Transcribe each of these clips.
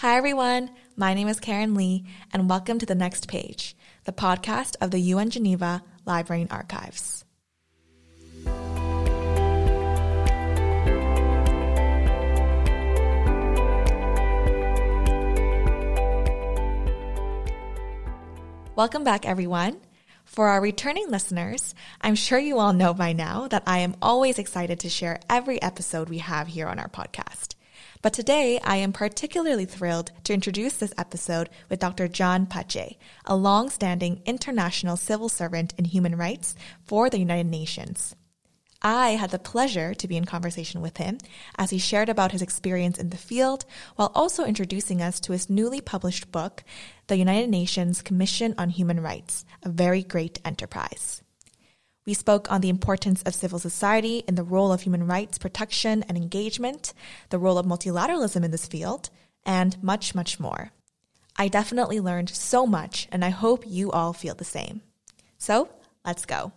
Hi, everyone. My name is Karen Lee, and welcome to The Next Page, the podcast of the UN Geneva Library and Archives. Welcome back, everyone. For our returning listeners, I'm sure you all know by now that I am always excited to share every episode we have here on our podcast. But today, I am particularly thrilled to introduce this episode with Dr. John Pace, a long-standing international civil servant in human rights for the United Nations. I had the pleasure to be in conversation with him as he shared about his experience in the field while also introducing us to his newly published book, The United Nations Commission on Human Rights, a very great enterprise. We spoke on the importance of civil society in the role of human rights protection and engagement, the role of multilateralism in this field, and much, much more. I definitely learned so much, and I hope you all feel the same. So, let's go.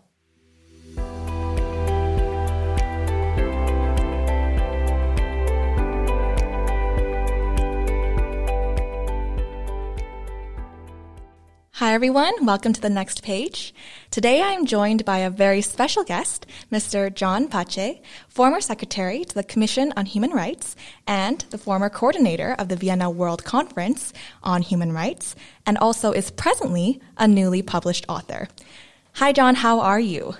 Hi, everyone. Welcome to the next page. Today I am joined by a very special guest, Mr. John Pace, former secretary to the Commission on Human Rights and the former coordinator of the Vienna World Conference on Human Rights, and also is presently a newly published author. Hi, John. How are you?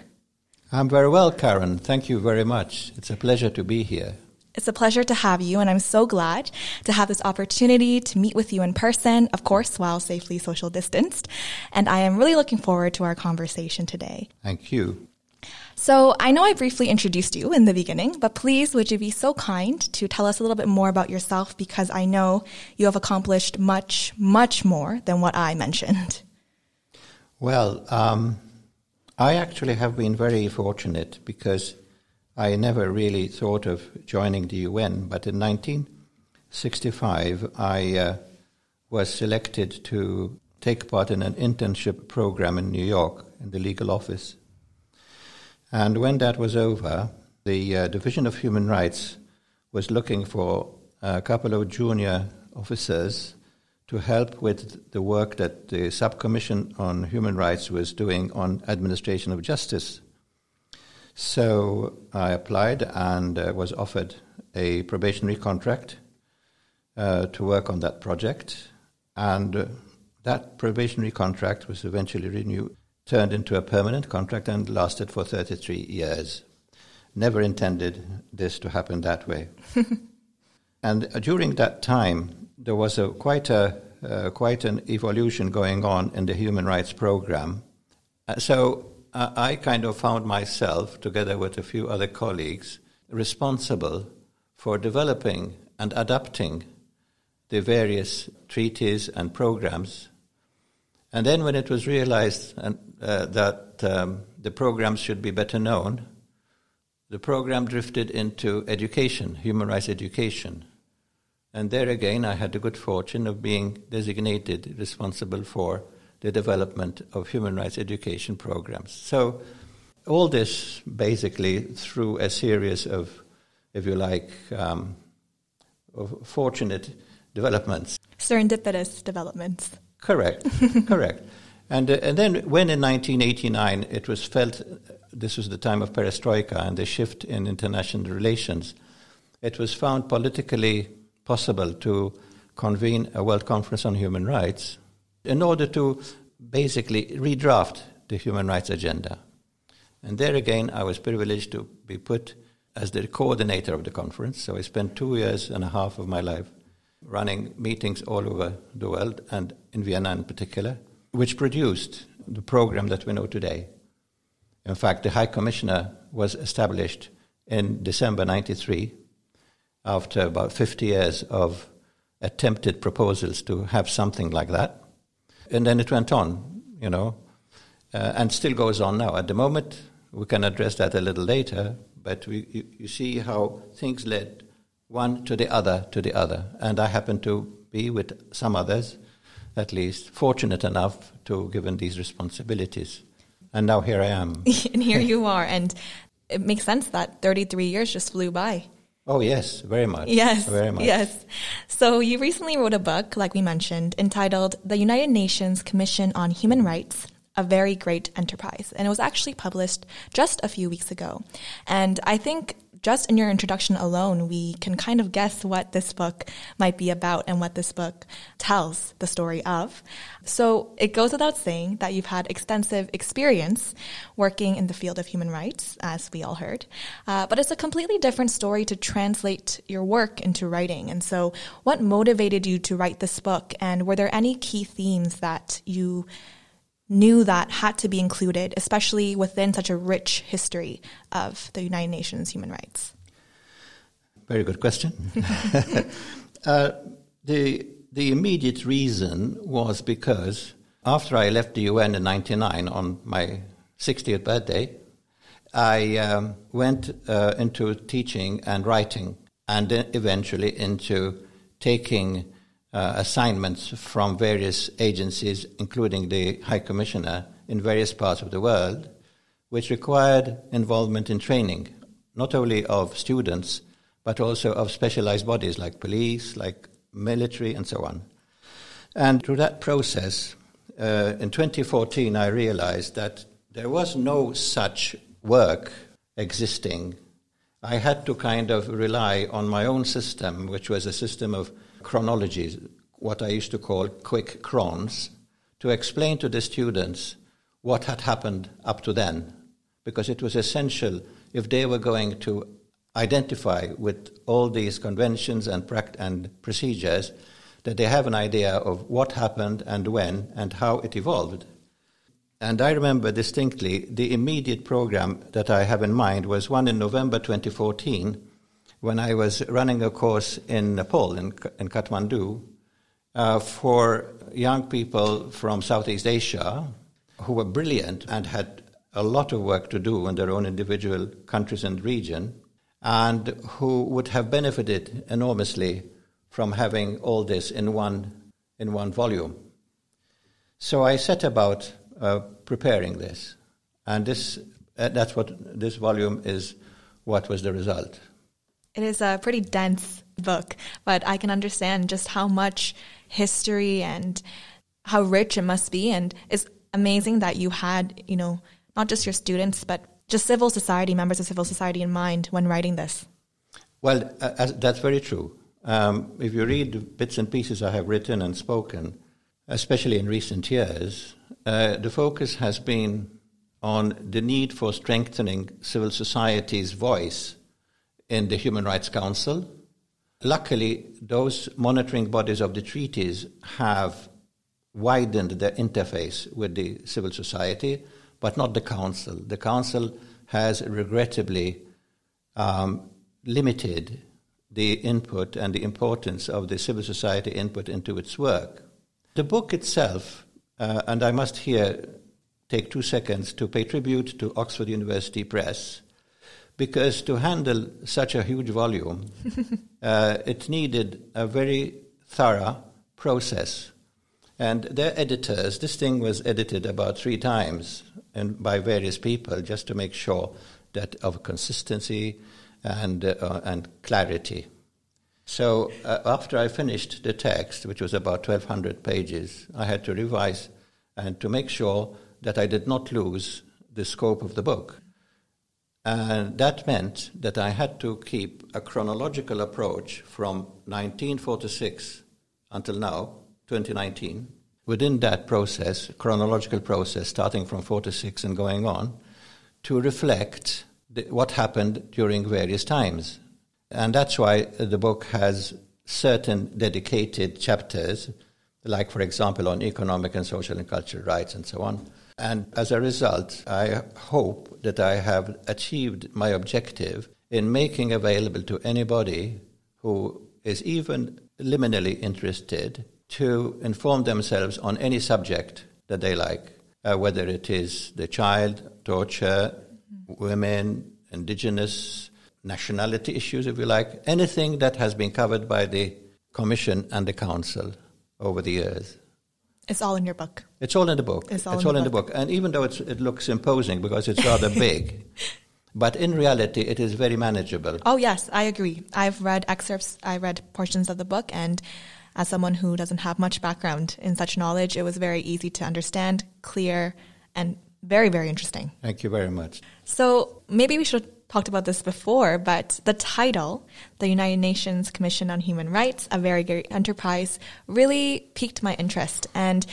I'm very well, Karen. Thank you very much. It's a pleasure to be here. It's a pleasure to have you, and I'm so glad to have this opportunity to meet with you in person, of course, while safely social distanced. And I am really looking forward to our conversation today. Thank you. So I know I briefly introduced you in the beginning, but please would you be so kind to tell us a little bit more about yourself because I know you have accomplished much, much more than what I mentioned. Well, um, I actually have been very fortunate because I never really thought of joining the UN, but in 1965 I uh, was selected to take part in an internship program in New York in the legal office. And when that was over, the uh, Division of Human Rights was looking for a couple of junior officers to help with the work that the Subcommission on Human Rights was doing on administration of justice so I applied and uh, was offered a probationary contract uh, to work on that project. And uh, that probationary contract was eventually renewed, turned into a permanent contract, and lasted for 33 years. Never intended this to happen that way. and uh, during that time, there was a, quite, a, uh, quite an evolution going on in the human rights program. Uh, so I kind of found myself, together with a few other colleagues, responsible for developing and adapting the various treaties and programs. And then, when it was realized and, uh, that um, the programs should be better known, the program drifted into education, human rights education. And there again, I had the good fortune of being designated responsible for the development of human rights education programs. So, all this basically through a series of, if you like, um, of fortunate developments. Serendipitous developments. Correct, correct. And, uh, and then when in 1989 it was felt, this was the time of perestroika and the shift in international relations, it was found politically possible to convene a World Conference on Human Rights in order to basically redraft the human rights agenda. And there again, I was privileged to be put as the coordinator of the conference. So I spent two years and a half of my life running meetings all over the world, and in Vienna in particular, which produced the program that we know today. In fact, the High Commissioner was established in December 93 after about 50 years of attempted proposals to have something like that and then it went on, you know, uh, and still goes on now. At the moment, we can address that a little later, but we, you, you see how things led one to the other to the other. And I happen to be with some others, at least, fortunate enough to given these responsibilities. And now here I am. and here you are. And it makes sense that 33 years just flew by. Oh, yes, very much. Yes. Very much. Yes. So you recently wrote a book, like we mentioned, entitled The United Nations Commission on Human Rights a very great enterprise. And it was actually published just a few weeks ago. And I think just in your introduction alone, we can kind of guess what this book might be about and what this book tells the story of. So it goes without saying that you've had extensive experience working in the field of human rights, as we all heard. Uh, but it's a completely different story to translate your work into writing. And so what motivated you to write this book? And were there any key themes that you knew that had to be included, especially within such a rich history of the United Nations human rights? Very good question. uh, the, the immediate reason was because after I left the UN in 99 on my 60th birthday, I um, went uh, into teaching and writing and eventually into taking uh, assignments from various agencies, including the High Commissioner in various parts of the world, which required involvement in training, not only of students, but also of specialized bodies like police, like military, and so on. And through that process, uh, in 2014, I realized that there was no such work existing. I had to kind of rely on my own system, which was a system of chronologies, what I used to call quick crons, to explain to the students what had happened up to then, because it was essential if they were going to identify with all these conventions and, pract- and procedures that they have an idea of what happened and when and how it evolved. And I remember distinctly the immediate program that I have in mind was one in November 2014 when I was running a course in Nepal, in, in Kathmandu, uh, for young people from Southeast Asia who were brilliant and had a lot of work to do in their own individual countries and region, and who would have benefited enormously from having all this in one, in one volume. So I set about uh, preparing this, and this, uh, that's what this volume is, what was the result. It is a pretty dense book, but I can understand just how much history and how rich it must be. And it's amazing that you had, you know, not just your students, but just civil society, members of civil society in mind when writing this. Well, uh, that's very true. Um, if you read bits and pieces I have written and spoken, especially in recent years, uh, the focus has been on the need for strengthening civil society's voice in the Human Rights Council. Luckily, those monitoring bodies of the treaties have widened their interface with the civil society, but not the Council. The Council has regrettably um, limited the input and the importance of the civil society input into its work. The book itself, uh, and I must here take two seconds to pay tribute to Oxford University Press, because to handle such a huge volume, uh, it needed a very thorough process. And their editors, this thing was edited about three times and by various people just to make sure that of consistency and, uh, and clarity. So uh, after I finished the text, which was about 1,200 pages, I had to revise and to make sure that I did not lose the scope of the book. And that meant that I had to keep a chronological approach from 1946 until now, 2019. Within that process, chronological process, starting from 46 and going on, to reflect the, what happened during various times. And that's why the book has certain dedicated chapters, like, for example, on economic and social and cultural rights and so on and as a result, I hope that I have achieved my objective in making available to anybody who is even liminally interested to inform themselves on any subject that they like, uh, whether it is the child, torture, women, indigenous, nationality issues, if you like, anything that has been covered by the Commission and the Council over the years. It's all in your book. It's all in the book. It's all, it's in, all the in the book. And even though it looks imposing because it's rather big, But in reality, it is very manageable. Oh, yes, I agree. I've read excerpts, I read portions of the book, and as someone who doesn't have much background in such knowledge, it was very easy to understand, clear, and very, very interesting. Thank you very much. So maybe we should talked about this before, but the title, the United Nations Commission on Human Rights, a very great enterprise, really piqued my interest. And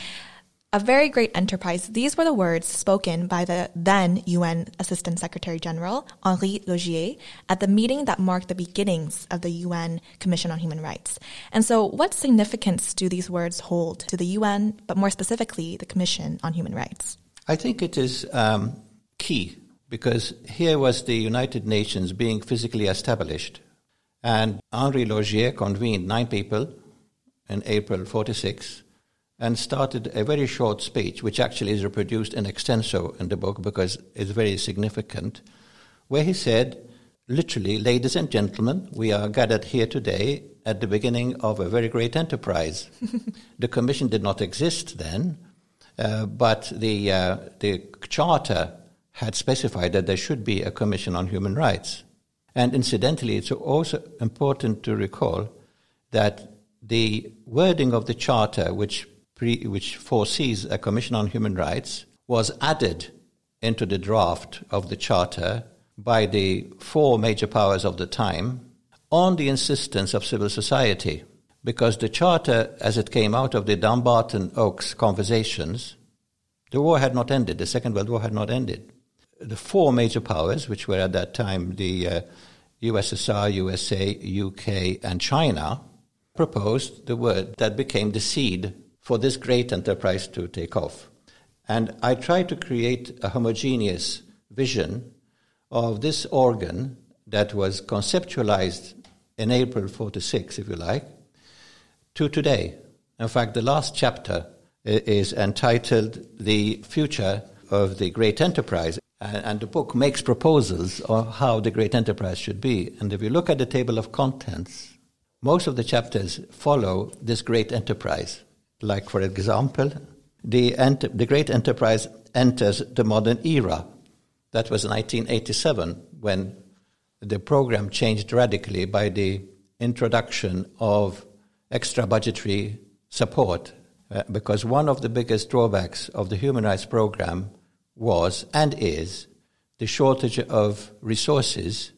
a very great enterprise. These were the words spoken by the then UN Assistant Secretary General, Henri Laugier, at the meeting that marked the beginnings of the UN Commission on Human Rights. And so, what significance do these words hold to the UN, but more specifically, the Commission on Human Rights? I think it is um, key because here was the United Nations being physically established. And Henri Laugier convened nine people in April 46 and started a very short speech, which actually is reproduced in extenso in the book because it's very significant, where he said, literally, ladies and gentlemen, we are gathered here today at the beginning of a very great enterprise. the commission did not exist then, uh, but the, uh, the charter had specified that there should be a commission on human rights. And incidentally, it's also important to recall that the wording of the charter, which pre, which foresees a Commission on Human Rights, was added into the draft of the Charter by the four major powers of the time on the insistence of civil society. Because the Charter, as it came out of the Dumbarton Oaks conversations, the war had not ended, the Second World War had not ended. The four major powers, which were at that time the uh, USSR, USA, UK, and China, proposed the word that became the seed for this great enterprise to take off. And I tried to create a homogeneous vision of this organ that was conceptualized in April 46, if you like, to today. In fact, the last chapter is entitled The Future of the Great Enterprise. And the book makes proposals of how the great enterprise should be. And if you look at the table of contents, most of the chapters follow this great enterprise. Like, for example, the, ent- the great enterprise enters the modern era. That was 1987 when the program changed radically by the introduction of extra budgetary support. Uh, because one of the biggest drawbacks of the human rights program was and is the shortage of resources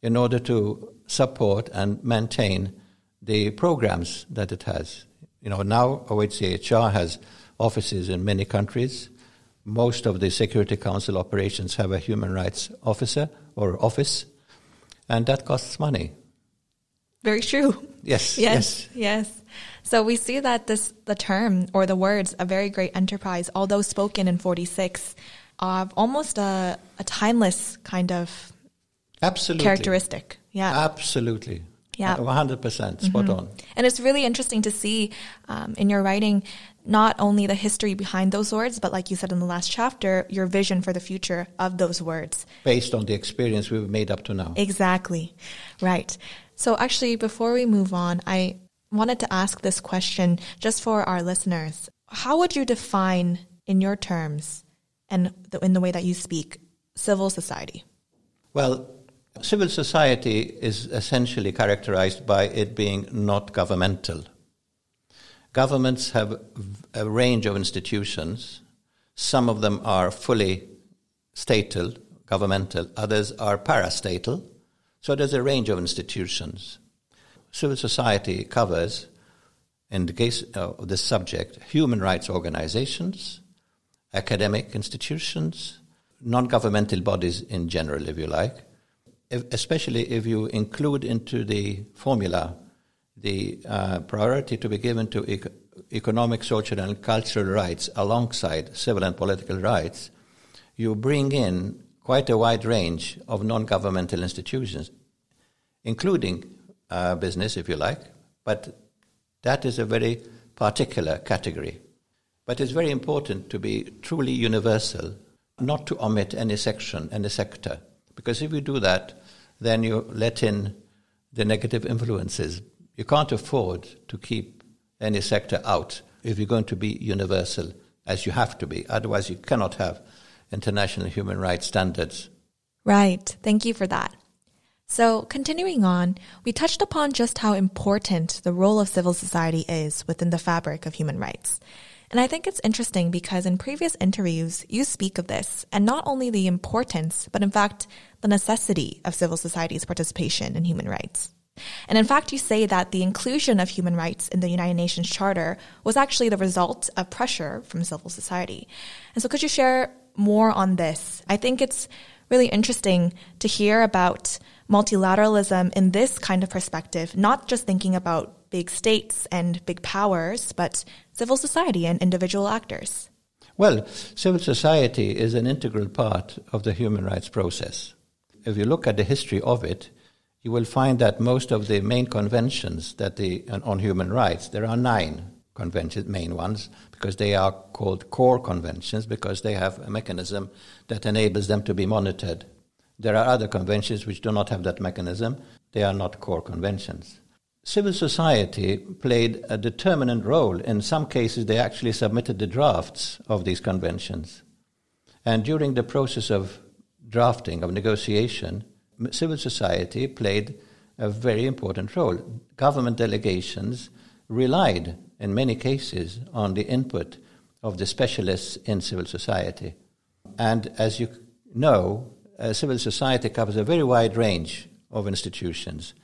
in order to support and maintain the programs that it has. You know, now OHCHR has offices in many countries. Most of the Security Council operations have a human rights officer or office, and that costs money. Very true. Yes. Yes. Yes. yes. So we see that this the term or the words "a very great enterprise," although spoken in forty six, of almost a, a timeless kind of absolutely characteristic. Yeah. Absolutely. Yeah. 100% spot mm-hmm. on. And it's really interesting to see um, in your writing not only the history behind those words, but like you said in the last chapter, your vision for the future of those words. Based on the experience we've made up to now. Exactly. Right. So actually, before we move on, I wanted to ask this question just for our listeners. How would you define, in your terms and in the way that you speak, civil society? Well, Civil society is essentially characterized by it being not governmental. Governments have a range of institutions. Some of them are fully statal, governmental, others are parastatal. So there's a range of institutions. Civil society covers, in the case of this subject, human rights organizations, academic institutions, non governmental bodies in general, if you like, especially if you include into the formula the uh, priority to be given to ec- economic, social, and cultural rights alongside civil and political rights, you bring in quite a wide range of non governmental institutions, including uh, business, if you like, but that is a very particular category. But it's very important to be truly universal, not to omit any section, any sector. Because if you do that, then you let in the negative influences. You can't afford to keep any sector out if you're going to be universal, as you have to be. Otherwise, you cannot have international human rights standards Right. Thank you for that. So, continuing on, we touched upon just how important the role of civil society is within the fabric of human rights. And I think it's interesting because in previous interviews, you speak of this and not only the importance, but in fact, the necessity of civil society's participation in human rights. And in fact, you say that the inclusion of human rights in the United Nations Charter was actually the result of pressure from civil society. And so could you share more on this? I think it's really interesting to hear about multilateralism in this kind of perspective, not just thinking about big states and big powers, but civil society and individual actors. Well, civil society is an integral part of the human rights process. If you look at the history of it, you will find that most of the main conventions that the, uh, on human rights, there are nine conventions, main ones, because they are called core conventions because they have a mechanism that enables them to be monitored. There are other conventions which do not have that mechanism. They are not core conventions. Civil society played a determinant role. In some cases, they actually submitted the drafts of these conventions. And during the process of drafting, of negotiation, civil society played a very important role. Government delegations relied, in many cases, on the input of the specialists in civil society. And as you know, uh, civil society covers a very wide range of institutions.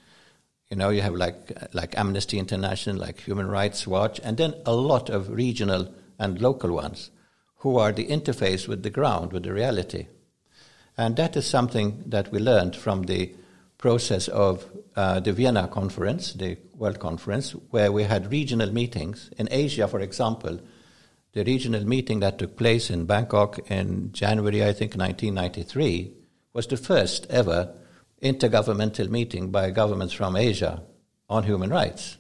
You know, you have like like Amnesty International, like Human Rights Watch, and then a lot of regional and local ones, who are the interface with the ground, with the reality. And that is something that we learned from the process of uh, the Vienna conference, the World Conference, where we had regional meetings. In Asia, for example, the regional meeting that took place in Bangkok in January, I think, 1993, was the first ever intergovernmental meeting by governments from Asia on human rights.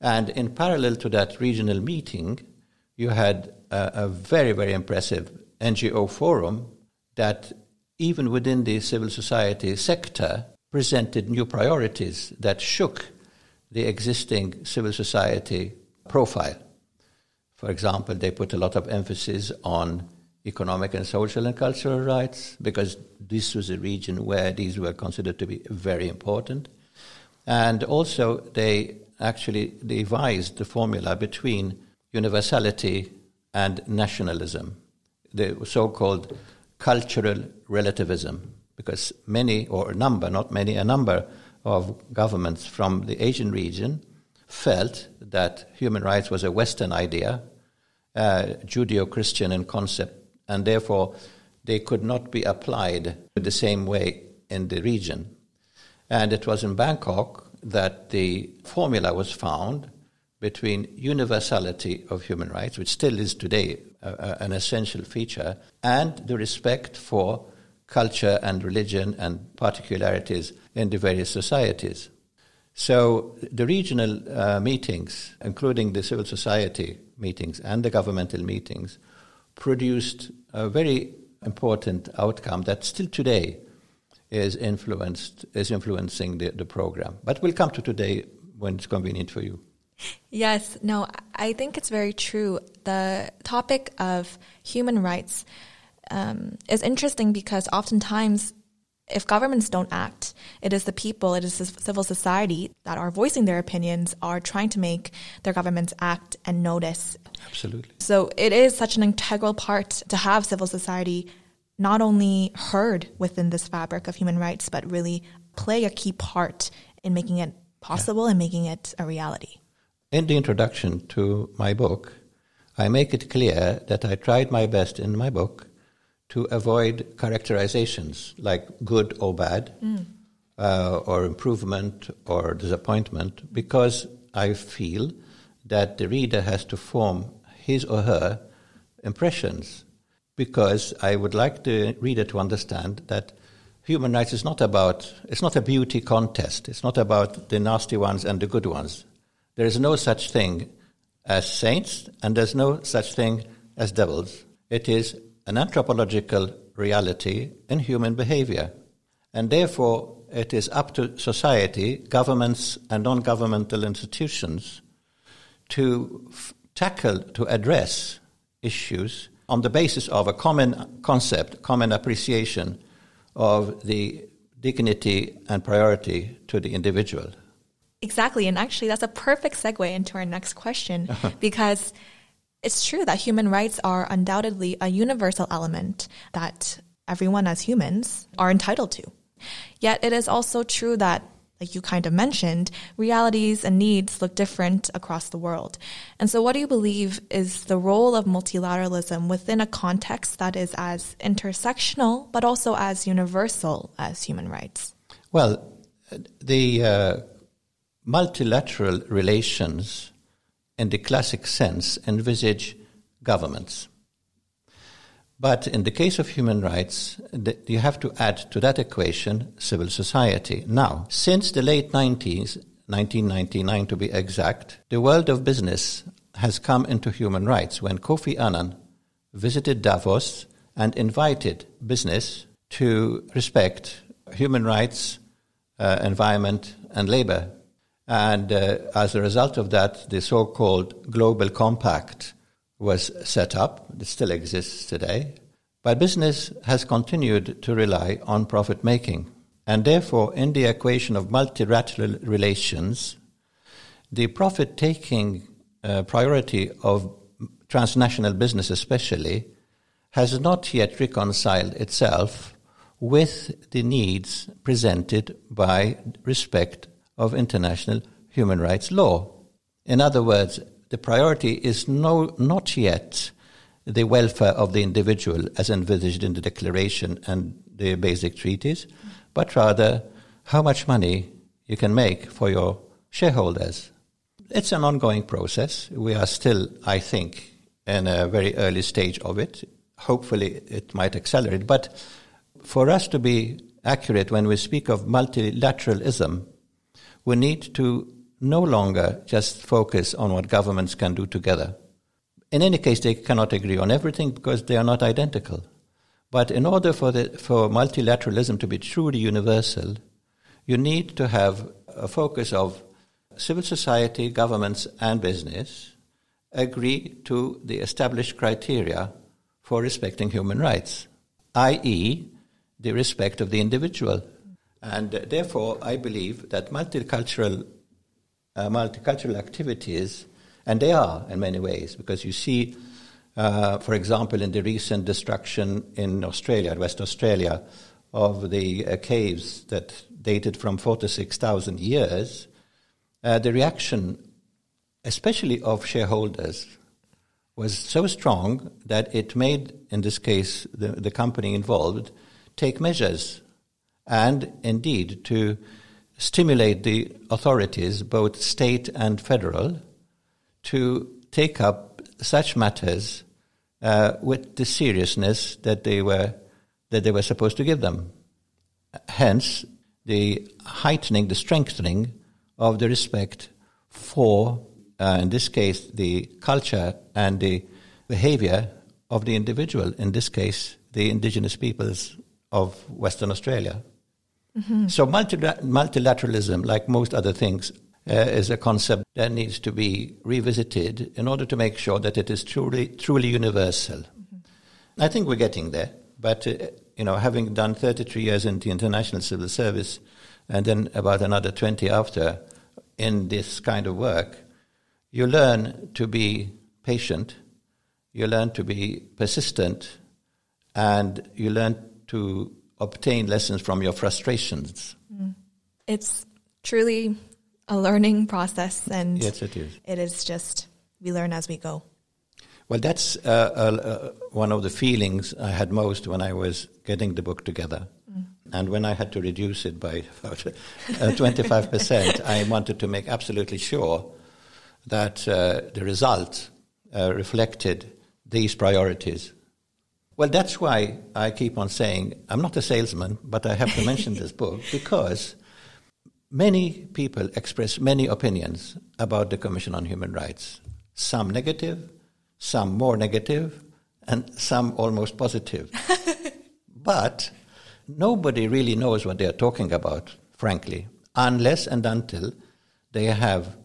And in parallel to that regional meeting, you had a, a very, very impressive NGO forum that even within the civil society sector, presented new priorities that shook the existing civil society profile. For example, they put a lot of emphasis on economic and social and cultural rights because this was a region where these were considered to be very important. And also, they actually devised the formula between universality and nationalism, the so called cultural relativism, because many, or a number, not many, a number of governments from the Asian region felt that human rights was a Western idea, uh, Judeo Christian in concept, and therefore they could not be applied the same way in the region. And it was in Bangkok that the formula was found between universality of human rights, which still is today an essential feature, and the respect for culture and religion and particularities in the various societies. So the regional uh, meetings, including the civil society meetings and the governmental meetings, produced a very important outcome that still today is influenced is influencing the, the program. But we'll come to today when it's convenient for you. Yes, no, I think it's very true. The topic of human rights um, is interesting because oftentimes, if governments don't act, it is the people, it is the civil society that are voicing their opinions, are trying to make their governments act and notice. Absolutely. So it is such an integral part to have civil society not only heard within this fabric of human rights, but really play a key part in making it possible yeah. and making it a reality. In the introduction to my book, I make it clear that I tried my best in my book to avoid characterizations like good or bad, mm. uh, or improvement or disappointment, because I feel that the reader has to form his or her impressions. Because I would like the reader to understand that human rights is not about, it's not a beauty contest. It's not about the nasty ones and the good ones. There is no such thing as saints, and there's no such thing as devils. It is an anthropological reality in human behavior. And therefore, it is up to society, governments, and non governmental institutions to f- tackle, to address issues on the basis of a common concept, common appreciation of the dignity and priority to the individual. Exactly. And actually, that's a perfect segue into our next question because it's true that human rights are undoubtedly a universal element that everyone as humans are entitled to. Yet it is also true that like you kind of mentioned, realities and needs look different across the world. And so, what do you believe is the role of multilateralism within a context that is as intersectional but also as universal as human rights? Well, the uh, multilateral relations, in the classic sense, envisage governments. But in the case of human rights, you have to add to that equation civil society. Now, since the late 90s, 1999 to be exact, the world of business has come into human rights when Kofi Annan visited Davos and invited business to respect human rights, uh, environment, and labor. And uh, as a result of that, the so called Global Compact was set up. It still exists today. But business has continued to rely on profit making. And therefore, in the equation of multilateral relations, the profit taking uh, priority of transnational business, especially, has not yet reconciled itself with the needs presented by respect of international human rights law. In other words, the priority is no, not yet the welfare of the individual as envisaged in the Declaration and the basic treaties, but rather how much money you can make for your shareholders. It's an ongoing process. We are still, I think, in a very early stage of it. Hopefully, it might accelerate. But for us to be accurate when we speak of multilateralism, we need to no longer just focus on what governments can do together. In any case, they cannot agree on everything because they are not identical. But in order for, the, for multilateralism to be truly universal, you need to have a focus of civil society, governments, and business agree to the established criteria for respecting human rights, i.e., the respect of the individual. And uh, therefore, I believe that multicultural, uh, multicultural activities and they are in many ways, because you see, uh, for example, in the recent destruction in Australia, West Australia, of the uh, caves that dated from 46,000 years, uh, the reaction, especially of shareholders, was so strong that it made, in this case, the, the company involved take measures and indeed to stimulate the authorities, both state and federal, to take up such matters uh, with the seriousness that they were that they were supposed to give them. Hence, the heightening, the strengthening of the respect for, uh, in this case, the culture and the behavior of the individual. In this case, the indigenous peoples of Western Australia. Mm-hmm. So multilateralism, like most other things, uh, is a concept that needs to be revisited in order to make sure that it is truly truly universal. Mm-hmm. I think we're getting there, but uh, you know, having done 33 years in the international civil service, and then about another 20 after in this kind of work, you learn to be patient, you learn to be persistent, and you learn to obtain lessons from your frustrations. Mm. It's truly a learning process, and yes, it is. It is just we learn as we go. Well, that's uh, uh, uh, one of the feelings I had most when I was getting the book together. Mm. And when I had to reduce it by about 25%, uh, I wanted to make absolutely sure that uh, the result uh, reflected these priorities. Well, that's why I keep on saying I'm not a salesman, but I have to mention this book because Many people express many opinions about the Commission on Human Rights, some negative, some more negative, and some almost positive. but nobody really knows what they are talking about, frankly, unless and until they have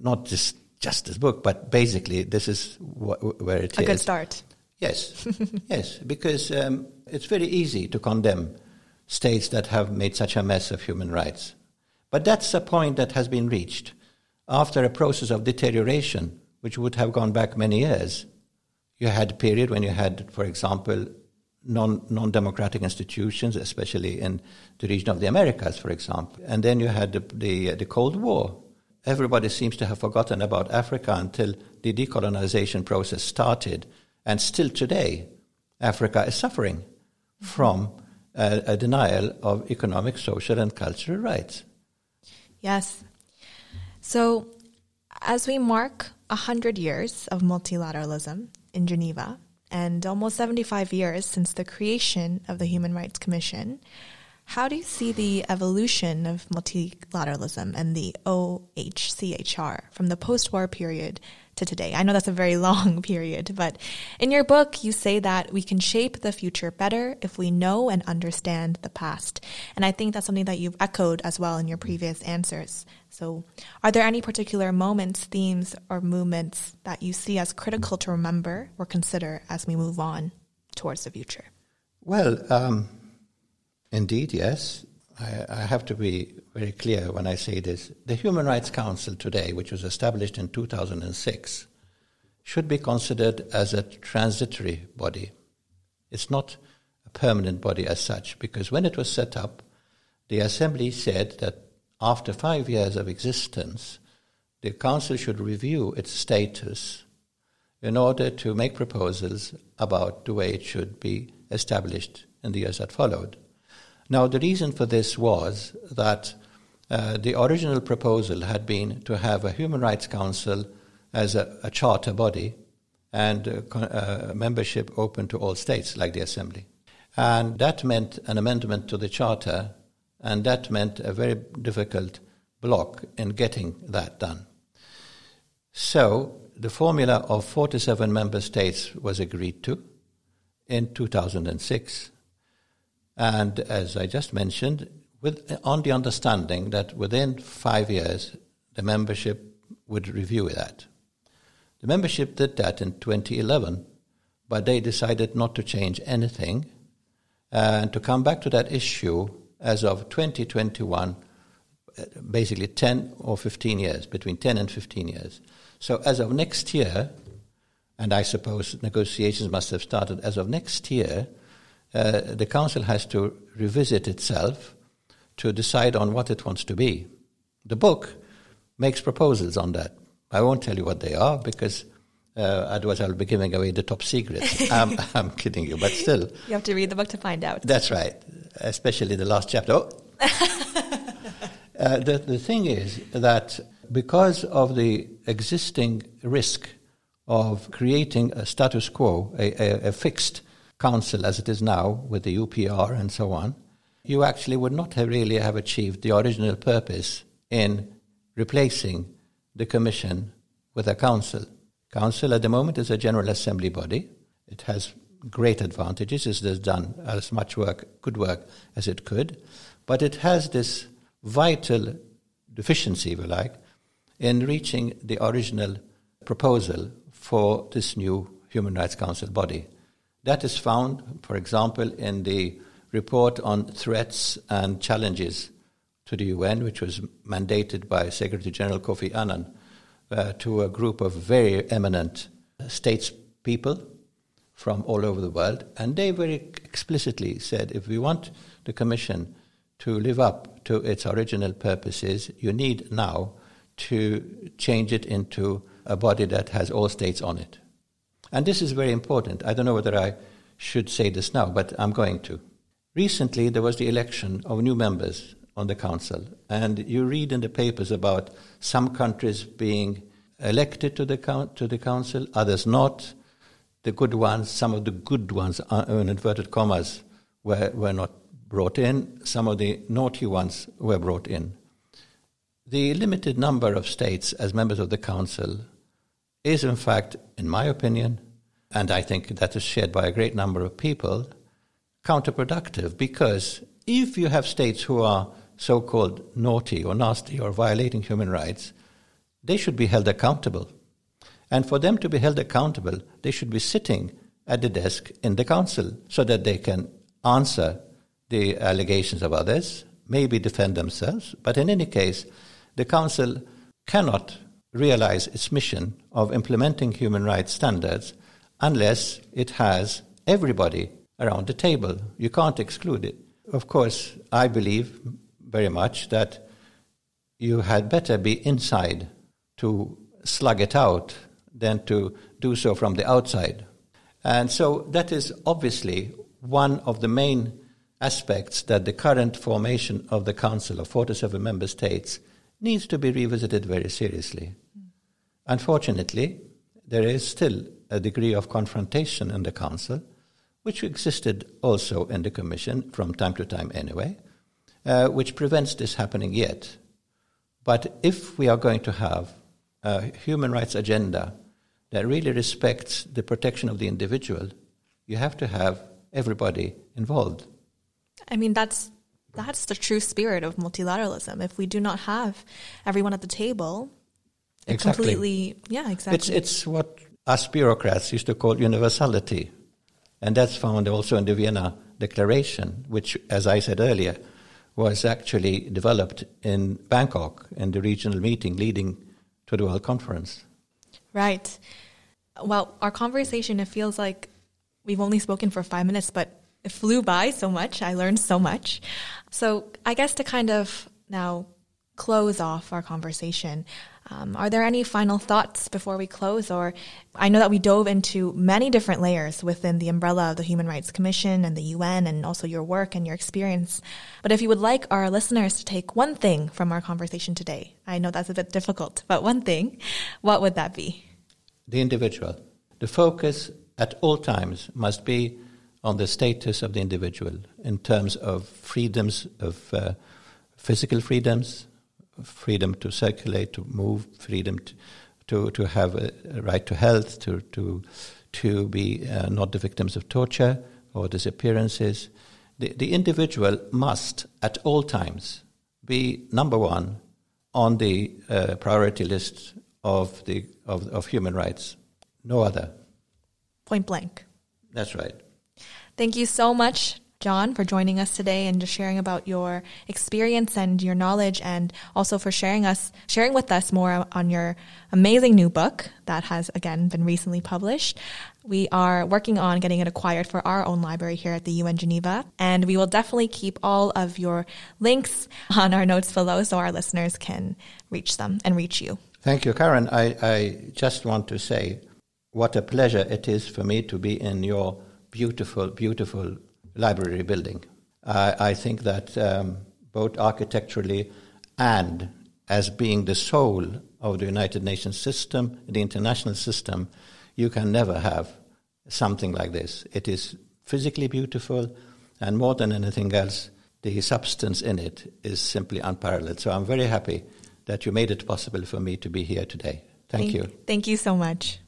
not just, just this book, but basically this is wh- where it A is. good start. Yes, yes, because um, it's very easy to condemn states that have made such a mess of human rights. But that's a point that has been reached after a process of deterioration, which would have gone back many years. You had a period when you had, for example, non, non-democratic institutions, especially in the region of the Americas, for example. And then you had the, the, the Cold War. Everybody seems to have forgotten about Africa until the decolonization process started. And still today, Africa is suffering from a, a denial of economic, social, and cultural rights. Yes. So, as we mark 100 years of multilateralism in Geneva and almost 75 years since the creation of the Human Rights Commission, how do you see the evolution of multilateralism and the OHCHR from the post war period to today? I know that's a very long period, but in your book, you say that we can shape the future better if we know and understand the past. And I think that's something that you've echoed as well in your previous answers. So, are there any particular moments, themes, or movements that you see as critical to remember or consider as we move on towards the future? Well, um, indeed, yes. I, I, have to be very clear when I say this. The Human Rights Council today, which was established in 2006, should be considered as a transitory body. It's not a permanent body as such, because when it was set up, the Assembly said that after five years of existence, the Council should review its status in order to make proposals about the way it should be established in the years that followed. Now, the reason for this was that uh, the original proposal had been to have a Human Rights Council as a, a charter body and uh, uh, membership open to all states, like the Assembly. And that meant an amendment to the Charter, and that meant a very difficult block in getting that done. So the formula of 47 member states was agreed to in 2006. And as I just mentioned, with, on the understanding that within five years, the membership would review that. The membership did that in 2011, but they decided not to change anything and to come back to that issue as of 2021, basically 10 or 15 years, between 10 and 15 years. So as of next year, and I suppose negotiations must have started as of next year, uh, the council has to revisit itself to decide on what it wants to be. The book makes proposals on that. I won't tell you what they are because uh, otherwise I'll be giving away the top secrets. I'm, I'm, kidding you, but still. You have to read the book to find out. That's right, especially the last chapter. Oh. uh, the, the thing is that because of the existing risk of creating a status quo, a, a, a fixed council as it is now with the UPR and so on, you actually would not have really have achieved the original purpose in replacing the commission with a council. Council at the moment is a general assembly body. It has great advantages. It has done as much work, good work as it could, but it has this vital deficiency, if you like, in reaching the original proposal for this new Human Rights Council body. That is found, for example, in the report on threats and challenges to the UN, which was mandated by Secretary General Kofi Annan uh, to a group of very eminent statespeople from all over the world. And they very explicitly said if we want the Commission to live up to its original purposes, you need now to change it into a body that has all states on it. And this is very important. I don't know whether I should say this now, but I'm going to. Recently, there was the election of new members on the council, and you read in the papers about some countries being elected to the, to the council, others not. The good ones, some of the good ones, uh, in inverted commas, were, were not brought in. Some of the naughty ones were brought in. The limited number of states as members of the council is, in fact, in my opinion, and I think that is shared by a great number of people, counterproductive because if you have states who are so called naughty or nasty or violating human rights, they should be held accountable. And for them to be held accountable, they should be sitting at the desk in the council so that they can answer the allegations of others, maybe defend themselves, but in any case, the Council cannot realize its mission of implementing human rights standards unless it has everybody around the table. You can't exclude it. Of course, I believe very much that you had better be inside to slug it out than to do so from the outside. And so that is obviously one of the main aspects that the current formation of the Council of 47 member states needs to be revisited very seriously. Unfortunately, there is still a degree of confrontation in the Council, which existed also in the Commission from time to time anyway, uh, which prevents this happening yet. But if we are going to have a human rights agenda that really respects the protection of the individual, you have to have everybody involved. I mean, that's that's the true spirit of multilateralism. If we do not have everyone at the table, exactly. completely, yeah, exactly. It's it's what us bureaucrats used to call universality, and that's found also in the Vienna Declaration, which, as I said earlier, was actually developed in Bangkok in the regional meeting leading to the World Conference. Right. Well, our conversation, it feels like we've only spoken for five minutes, but it flew by so much. I learned so much. So I guess to kind of now close off our conversation, um, are there any final thoughts before we close? Or I know that we dove into many different layers within the umbrella of the Human Rights Commission and the UN and also your work and your experience. But if you would like our listeners to take one thing from our conversation today, I know that's a bit difficult, but one thing, what would that be? The individual. The focus at all times must be on the status of the individual in terms of freedoms of uh, physical freedoms, freedom to circulate, to move, freedom to, to, to have a, a right to health, to, to, to be uh, not the victims of torture or disappearances. The, the individual must, at all times, be number one on the uh, priority list of, the, of, of human rights. No other. Point blank. That's right. Thank you so much, John, for joining us today and just sharing about your experience and your knowledge and also for sharing us, sharing with us more on your amazing new book that has again been recently published. We are working on getting it acquired for our own library here at the UN Geneva, and we will definitely keep all of your links on our notes below so our listeners can reach them and reach you. Thank you, Karen. I, I just want to say what a pleasure it is for me to be in your beautiful, beautiful library building. Uh, I think that um, both architecturally and as being the soul of the United Nations system, the international system, you can never have something like this. It is physically beautiful, and more than anything else, the substance in it is simply unparalleled. So I'm very happy that you made it possible for me to be here today. Thank, thank you. Thank you so much.